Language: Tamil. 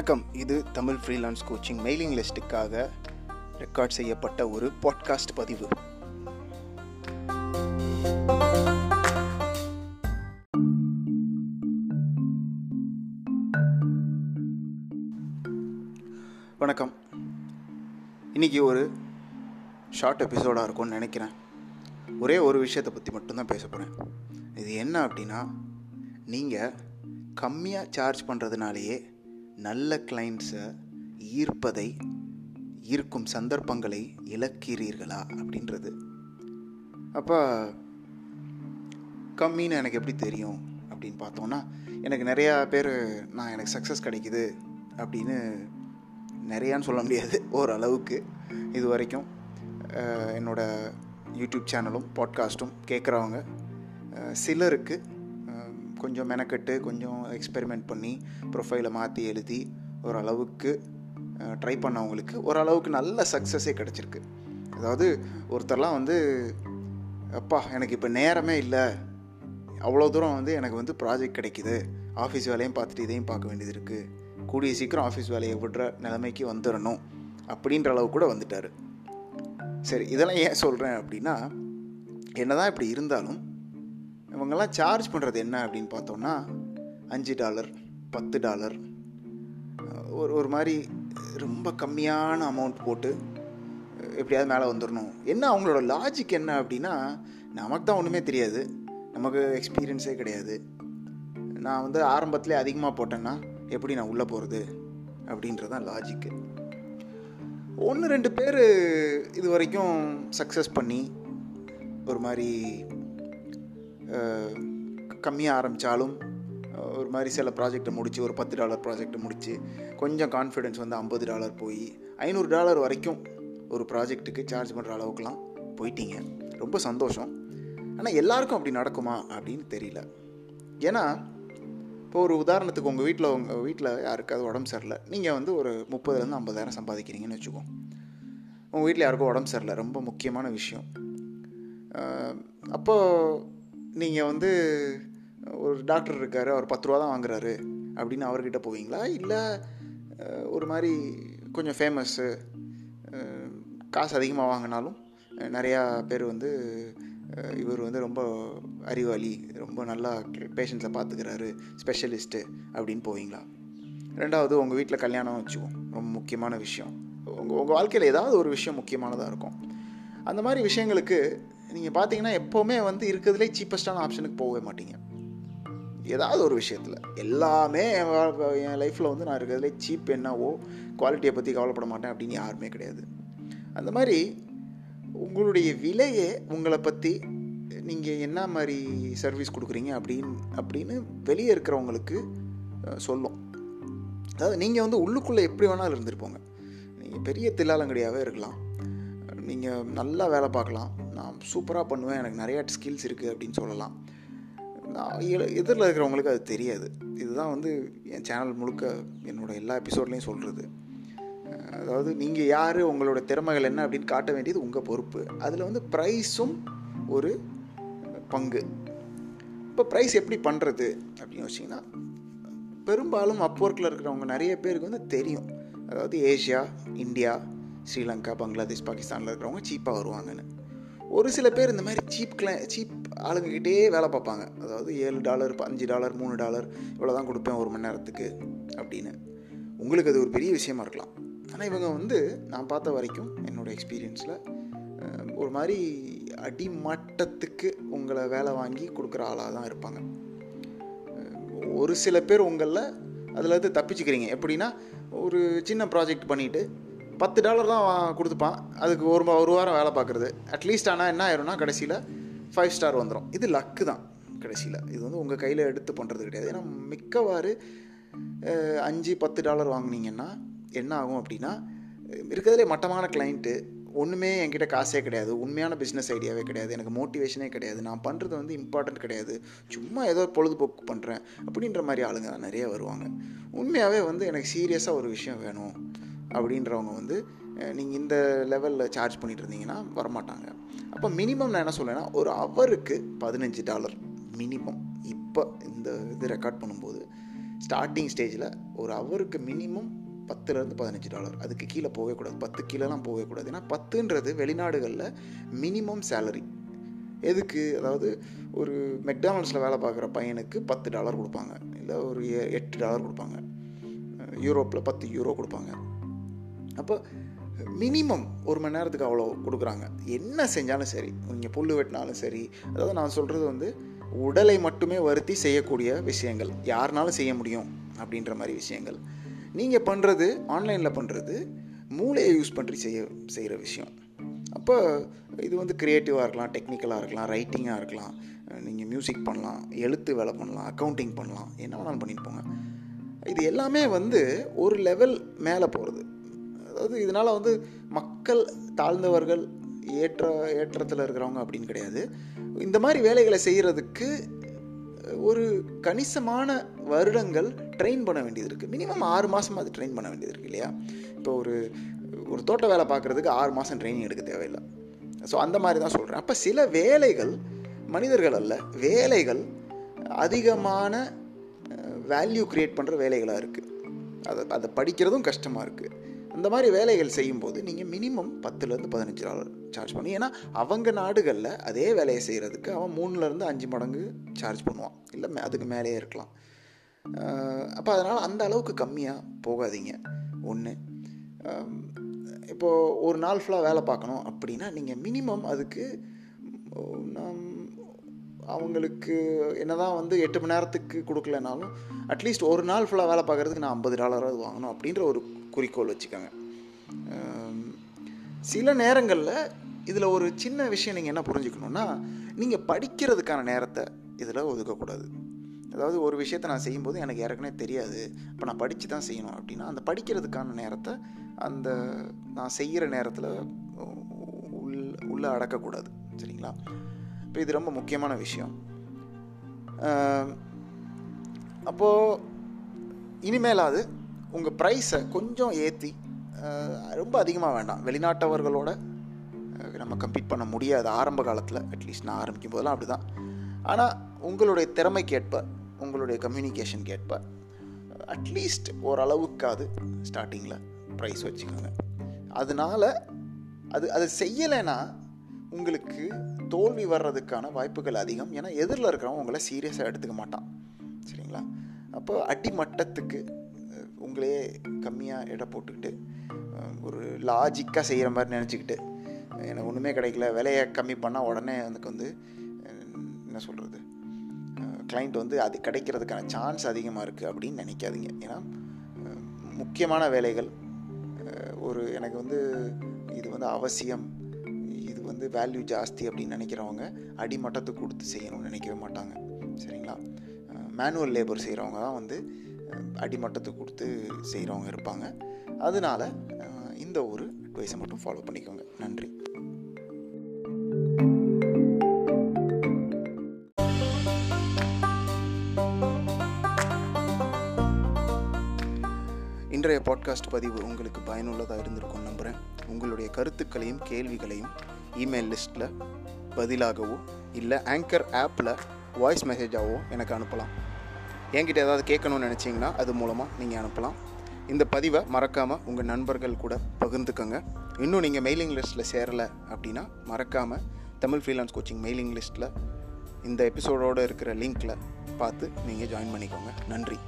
வணக்கம். இது தமிழ் ஃப்ரீலான்ஸ் கோச்சிங் மெயிலிங் லிஸ்ட்டுக்காக ரெக்கார்ட் செய்யப்பட்ட ஒரு பாட்காஸ்ட் பதிவு. வணக்கம். இன்றைக்கி ஒரு ஷார்ட் எபிசோடாக இருக்கும்னு நினைக்கிறேன். ஒரே ஒரு விஷயத்தை பற்றி மட்டும்தான் பேச போகிறேன் இது என்ன அப்படின்னா நீங்கள் கம்மியாக சார்ஜ் பண்ணுறதுனாலேயே நல்ல கிளைண்ட்ஸை ஈர்ப்பதை ஈர்க்கும் சந்தர்ப்பங்களை இழக்கிறீர்களா அப்படின்றது. அப்போ கம்மின்னு எனக்கு எப்படி தெரியும் அப்படின்னு பார்த்தோன்னா எனக்கு நிறையா பேர் நான் எனக்கு சக்ஸஸ் கிடைக்குது அப்படின்னு நிறையான்னு சொல்ல முடியாது ஓரளவுக்கு இது வரைக்கும். என்னோடய யூடியூப் சேனலும் பாட்காஸ்ட்டும் கேட்குறவங்க சிலருக்கு கொஞ்சம் மெனக்கெட்டு கொஞ்சம் எக்ஸ்பெரிமெண்ட் பண்ணி ப்ரொஃபைலை மாற்றி எழுதி ஓரளவுக்கு ட்ரை பண்ணவங்களுக்கு ஓரளவுக்கு நல்ல சக்ஸஸே கிடச்சிருக்கு. அதாவது ஒருத்தர்லாம் வந்து அப்பா எனக்கு இப்போ நேரமே இல்லை. அவ்வளோ தூரம் வந்து எனக்கு வந்து ப்ராஜெக்ட் கிடைக்குது. ஆஃபீஸ் வேலையும் பார்த்துட்டு இதையும் பார்க்க வேண்டியது இருக்குது கூடிய சீக்கிரம் ஆஃபீஸ் வேலையை விடுற நிலைமைக்கு வந்துடணும் அப்படின்ற அளவு கூட வந்துட்டார். சரி இதெல்லாம் ஏன் சொல்கிறேன் அப்படின்னா என்ன தான் இப்படி இருந்தாலும் இவங்கெல்லாம் சார்ஜ் பண்ணுறது என்ன அப்படின்னு பார்த்தோம்னா அஞ்சு டாலர் பத்து டாலர் ஒரு ஒரு மாதிரி ரொம்ப கம்மியான அமௌண்ட் போட்டு எப்படியாவது மேலே வந்துடணும் என்ன அவங்களோட லாஜிக் என்ன அப்படின்னா நமக்கு தான் ஒன்றுமே தெரியாது. நமக்கு எக்ஸ்பீரியன்ஸே கிடையாது. நான் வந்து ஆரம்பத்திலே அதிகமாக போட்டேன்னா எப்படி நான் உள்ளே போகிறது அப்படின்றது தான் லாஜிக்கு ஒன்று ரெண்டு பேர் இது வரைக்கும் சக்ஸஸ் பண்ணி ஒரு மாதிரி கம்மியாக ஆரம்பித்தாலும் ஒரு மாதிரி சில ப்ராஜெக்டை முடித்து ஒரு பத்து டாலர் ப்ராஜெக்டை முடித்து கொஞ்சம் கான்ஃபிடென்ஸ் வந்து ஐம்பது டாலர் போய் ஐநூறு டாலர் வரைக்கும் ஒரு ப்ராஜெக்ட்டுக்கு சார்ஜ் பண்ணுற அளவுக்குலாம் போயிட்டீங்க. ரொம்ப சந்தோஷம். ஆனால் எல்லாருக்கும் அப்படி நடக்குமா அப்படின்னு தெரியல. ஏன்னா இப்போ ஒரு உதாரணத்துக்கு உங்கள் வீட்டில் உங்கள் வீட்டில் யாருக்காவது உடம்பு சரியில்லை. நீங்கள் வந்து ஒரு முப்பதுலேருந்து ஐம்பதாயிரம் சம்பாதிக்கிறீங்கன்னு வச்சுக்கோம் உங்கள் வீட்டில் யாருக்கும் உடம்பு சரியில்லை. ரொம்ப முக்கியமான விஷயம். அப்போது நீங்கள் வந்து ஒரு டாக்டர் இருக்கார் அவர் பத்து ரூபா தான் வாங்குறாரு அப்படின்னு அவர்கிட்ட போவீங்களா? இல்லை ஒரு மாதிரி கொஞ்சம் ஃபேமஸ்ஸு காசு அதிகமாக வாங்கினாலும் நிறையா பேர் வந்து இவர் வந்து ரொம்ப அறிவாளி ரொம்ப நல்லா பேஷண்ட்ஸை பார்த்துக்கிறாரு ஸ்பெஷலிஸ்ட்டு அப்படின்னு போவீங்களா? ரெண்டாவது உங்கள் வீட்டில் கல்யாணம் வச்சுக்கோம் ரொம்ப முக்கியமான விஷயம். உங்கள் உங்கள் வாழ்க்கையில் ஏதாவது ஒரு விஷயம் முக்கியமானதாக இருக்கும். அந்த மாதிரி விஷயங்களுக்கு நீங்கள் பார்த்தீங்கன்னா எப்போவுமே வந்து இருக்கிறதுலே சீப்பஸ்டான ஆப்ஷனுக்கு போகவே மாட்டீங்க. ஏதாவது ஒரு விஷயத்தில். எல்லாமே என் என் லைஃப்பில் வந்து நான் இருக்கிறதுலே சீப் என்னவோ குவாலிட்டியை பற்றி கவலைப்பட மாட்டேன் அப்படின்னு யாருமே கிடையாது. அந்த மாதிரி உங்களுடைய விலையே உங்களை பற்றி நீங்கள் என்ன மாதிரி சர்வீஸ் கொடுக்குறீங்க அப்படின்னு அப்படின்னு வெளியே இருக்கிறவங்களுக்கு சொல்லும். அதாவது நீங்கள் வந்து உள்ளுக்குள்ளே எப்படி வேணாலும் இருந்துருப்போங்க நீங்கள் பெரிய தில்லாலங்கடியாகவே இருக்கலாம். நீங்கள் நல்லா வேலை பார்க்கலாம். நான் சூப்பராக பண்ணுவேன் எனக்கு நிறையா ஸ்கில்ஸ் இருக்குது அப்படின்னு சொல்லலாம். நான் எதிரில் இருக்கிறவங்களுக்கு அது தெரியாது. இதுதான் வந்து என் சேனல் முழுக்க என்னோடய எல்லா எபிசோட்லேயும் சொல்கிறது அதாவது நீங்கள் யார் உங்களோட திறமைகள் என்ன அப்படின்னு காட்ட வேண்டியது உங்கள் பொறுப்பு. அதில் வந்து ப்ரைஸும் ஒரு பங்கு. இப்போ ப்ரைஸ் எப்படி பண்ணுறது அப்படின்னு வச்சிங்கன்னா பெரும்பாலும் அப்ஒர்க்கில் இருக்கிறவங்க நிறைய பேருக்கு வந்து தெரியும். அதாவது ஏஷியா இந்தியா ஸ்ரீலங்கா பங்களாதேஷ் பாகிஸ்தானில் இருக்கிறவங்க சீப்பாக வருவாங்கன்னு. ஒரு சில பேர் இந்த மாதிரி சீப் கிளை சீப் ஆளுங்கக்கிட்டே வேலை பார்ப்பாங்க. அதாவது ஏழு டாலர் அஞ்சு டாலர் மூணு டாலர் இவ்வளோ தான் கொடுப்பேன் ஒரு மணி நேரத்துக்கு அப்படின்னு. உங்களுக்கு அது ஒரு பெரிய விஷயமா இருக்கலாம். ஆனால் இவங்க வந்து நான் பார்த்த வரைக்கும் என்னோடய எக்ஸ்பீரியன்ஸில் ஒரு மாதிரி அடிமட்டத்துக்கு உங்களை வேலை வாங்கி கொடுக்குற ஆளாக தான் இருப்பாங்க. ஒரு சில பேர் உங்களில் அதில் இருந்து தப்பிச்சுக்கிறீங்க. எப்படின்னா ஒரு சின்ன ப்ராஜெக்ட் பண்ணிவிட்டு பத்து டாலர் தான் கொடுத்துப்பான். அதுக்கு ஒரு வா- ஒரு வாரம் வேலை பார்க்குறது. அட்லீஸ்ட் ஆனால் என்ன ஆயிரும்னா கடைசியில் ஃபைவ் ஸ்டார் வந்துடும் இது லக்கு தான் கடைசியில். இது வந்து உங்கள் கையில் எடுத்து பண்ணுறது கிடையாது. ஏன்னா மிக்கவாறு அஞ்சு பத்து டாலர் வாங்கினீங்கன்னா என்ன ஆகும் அப்படின்னா இருக்கிறதுலே மட்டமான கிளைண்ட்டு ஒன்றுமே என்கிட்ட காசே கிடையாது. உண்மையான பிஸ்னஸ் ஐடியாவே கிடையாது. எனக்கு மோட்டிவேஷனே கிடையாது. நான் பண்ணுறது வந்து இம்பார்ட்டன்ட் கிடையாது. சும்மா ஏதோ பொழுதுபோக்கு பண்ணுறேன் அப்படின்ற மாதிரி ஆளுங்க நிறைய வருவாங்க. உண்மையாகவே வந்து எனக்கு சீரியஸாக ஒரு விஷயம் வேணும். அப்படின்றவங்க வந்து நீங்கள் இந்த லெவலில் சார்ஜ் பண்ணிட்டு இருந்தீங்கன்னா வரமாட்டாங்க. அப்போ மினிமம் நான் என்ன சொல்லேன்னா ஒரு ஹவருக்கு பதினஞ்சு டாலர் மினிமம் இப்போ இந்த இது ரெக்கார்ட் பண்ணும்போது ஸ்டார்டிங் ஸ்டேஜில் ஒரு ஹவருக்கு மினிமம் பத்துலேருந்து பதினஞ்சு டாலர் அதுக்கு கீழே போகவே கூடாது. பத்து கீழெலாம் போகவே கூடாது. ஏன்னா பத்துன்றது வெளிநாடுகளில் மினிமம் சேலரி எதுக்கு? அதாவது ஒரு மெக்டானல்ட்ஸில் வேலை பார்க்குற பையனுக்கு பத்து டாலர் கொடுப்பாங்க. இல்லை ஒரு எட்டு டாலர் கொடுப்பாங்க. யூரோப்பில் பத்து யூரோ கொடுப்பாங்க. அப்போ மினிமம் ஒரு மணி நேரத்துக்கு அவ்வளோ கொடுக்குறாங்க. என்ன செஞ்சாலும் சரி நீங்கள் புல் வெட்டினாலும் சரி அதாவது நான் சொல்கிறது வந்து உடலை மட்டுமே வருத்தி செய்யக்கூடிய விஷயங்கள். யாருனாலும் செய்ய முடியும் அப்படின்ற மாதிரி விஷயங்கள். நீங்கள் பண்ணுறது ஆன்லைனில் பண்ணுறது மூளையை யூஸ் பண்ணி செய்ய செய்கிற விஷயம். அப்போ இது வந்து க்ரியேட்டிவாக இருக்கலாம் டெக்னிக்கலாக இருக்கலாம் ரைட்டிங்காக இருக்கலாம். நீங்கள் மியூசிக் பண்ணலாம் எழுத்து வேலை பண்ணலாம் அக்கௌண்டிங் பண்ணலாம் என்ன வேணாலும் பண்ணிட்டு போங்க. இது எல்லாமே வந்து ஒரு லெவல் மேலே போகிறது அதாவது இதனால் வந்து மக்கள் தாழ்ந்தவர்கள் ஏற்ற ஏற்றத்தில் இருக்கிறவங்க அப்படின்னு கிடையாது. இந்த மாதிரி வேலைகளை செய்கிறதுக்கு ஒரு கணிசமான வருடங்கள் ட்ரெயின் பண்ண வேண்டியது இருக்குது மினிமம் ஆறு மாதம் அது ட்ரெயின் பண்ண வேண்டியது இருக்குது இல்லையா? இப்போ ஒரு ஒரு தோட்ட வேலை பார்க்குறதுக்கு ஆறு மாதம் ட்ரைனிங் எடுக்க தேவையில்லை. ஸோ அந்த மாதிரி தான் சொல்கிறேன் அப்போ சில வேலைகள் மனிதர்கள் அல்ல வேலைகள் அதிகமான வேல்யூ க்ரியேட் பண்ணுற வேலைகளாக இருக்குது அதை அதை படிக்கிறதும் கஷ்டமாக இருக்குது அந்த மாதிரி வேலைகள் செய்யும்போது நீங்கள் மினிமம் பத்துலேருந்து பதினஞ்சு டாலர் சார்ஜ் பண்ணி. ஏன்னா அவங்க நாடுகளில் அதே வேலையை செய்கிறதுக்கு அவன் மூணுலேருந்து அஞ்சு மடங்கு சார்ஜ் பண்ணுவான். இல்லை மே- அதுக்கு மேலேயே இருக்கலாம். அப்போ அதனால் அந்த அளவுக்கு கம்மியாக போகாதீங்க. ஒன்று இப்போது ஒரு நாள் ஃபுல்லாக வேலை பார்க்கணும் அப்படின்னா நீங்கள் மினிமம் அதுக்கு நான் அவங்களுக்கு அவங்களுக்கு என்னதான் வந்து எட்டு மணி நேரத்துக்கு கொடுக்கலனாலும் அட்லீஸ்ட் ஒரு நாள் ஃபுல்லாக வேலை பார்க்குறதுக்கு நான் ஐம்பது டாலராவது வாங்கணும் அப்படின்ற ஒரு குறிக்கோள் வச்சுக்கோங்க. சில நேரங்களில் இதில் ஒரு சின்ன விஷயம் நீங்கள் என்ன புரிஞ்சுக்கணுன்னா நீங்கள் படிக்கிறதுக்கான நேரத்தை இதில் ஒதுக்கக்கூடாது. அதாவது ஒரு விஷயத்தை நான் செய்யும்போது எனக்கு ஏற்கனவே தெரியாது இப்போ நான் படித்து தான் செய்யணும் அப்படின்னா அந்த படிக்கிறதுக்கான நேரத்தை அந்த நான் செய்கிற நேரத்தில் உள் உள்ளே அடக்கக்கூடாது. சரிங்களா? இப்போ இது ரொம்ப முக்கியமான விஷயம். அப்போது இனிமேலாவது உங்கள் ப்ரைஸை கொஞ்சம் ஏற்றி ரொம்ப அதிகமாக வேண்டாம். வெளிநாட்டவர்களோட நம்ம கம்பீட் பண்ண முடியாது ஆரம்ப காலத்தில் அட்லீஸ்ட் நான் ஆரம்பிக்கும் போதெல்லாம் அப்படி தான் ஆனால் உங்களுடைய திறமைக்கேற்ப உங்களுடைய கம்யூனிகேஷன் ஏற்ப அட்லீஸ்ட் ஓரளவுக்காவது ஸ்டார்டிங்கில் ப்ரைஸ் வச்சுக்கோங்க. அதனால அது அது செய்யலைன்னா உங்களுக்கு தோல்வி வர்றதுக்கான வாய்ப்புகள் அதிகம். ஏன்னா எதிரில் இருக்கிறவன் உங்களை சீரியஸாக எடுத்துக்க மாட்டான். சரிங்களா? அப்போ அடிமட்டத்துக்கு உங்களே உங்களையே கம்மியாக எடை போட்டுக்கிட்டு ஒரு லாஜிக்காக செய்கிற மாதிரி நினச்சிக்கிட்டு எனக்கு ஒன்றுமே கிடைக்கல விலையை கம்மி பண்ணால் உடனே எனக்கு வந்து என்ன சொல்கிறது கிளைண்ட் வந்து அது கிடைக்கிறதுக்கான சான்ஸ் அதிகமாக இருக்குது அப்படின்னு நினைக்காதீங்க. ஏன்னா முக்கியமான வேலைகள் ஒரு எனக்கு வந்து இது வந்து அவசியம். வந்து வேல்யூ ஜாஸ்தி அப்படின்னு நினைக்கிறவங்க அடிமட்டத்துக்கு கொடுத்து செய்யணும்னு நினைக்கவே மாட்டாங்க. சரிங்களா? மேனுவல் லேபர் செய்கிறவங்க தான் வந்து அடிமட்டத்தை அடிமட்டத்துக்கு கொடுத்து செய்கிறவங்க இருப்பாங்க. அதனால இந்த ஒரு அட்வைஸை மட்டும் ஃபாலோ பண்ணிக்கோங்க. நன்றி. இன்றைய பாட்காஸ்ட் பதிவு உங்களுக்கு பயனுள்ளதாக இருந்திருக்கும் நம்புகிறேன் உங்களுடைய கருத்துக்களையும் கேள்விகளையும் இமெயில் லிஸ்ட்டில் பதிலாகவோ இல்லை ஆங்கர் ஆப்பில் வாய்ஸ் மெசேஜாகவோ எனக்கு அனுப்பலாம். என்கிட்ட ஏதாவது கேட்கணும்னு நினச்சிங்கன்னா அது மூலமாக நீங்கள் அனுப்பலாம். இந்த பதிவை மறக்காமல் உங்கள் நண்பர்கள் கூட பகிர்ந்துக்கோங்க. இன்னும் நீங்கள் மெயிலிங் லிஸ்ட்டில் சேரலை அப்படின்னா மறக்காமல் தமிழ் ஃப்ரீலான்ஸ் கோச்சிங் மெயிலிங் லிஸ்ட்டில் இந்த எபிசோடோடு இருக்கிற லிங்க்கில் பார்த்து நீங்கள் ஜாயின் பண்ணிக்கோங்க. நன்றி.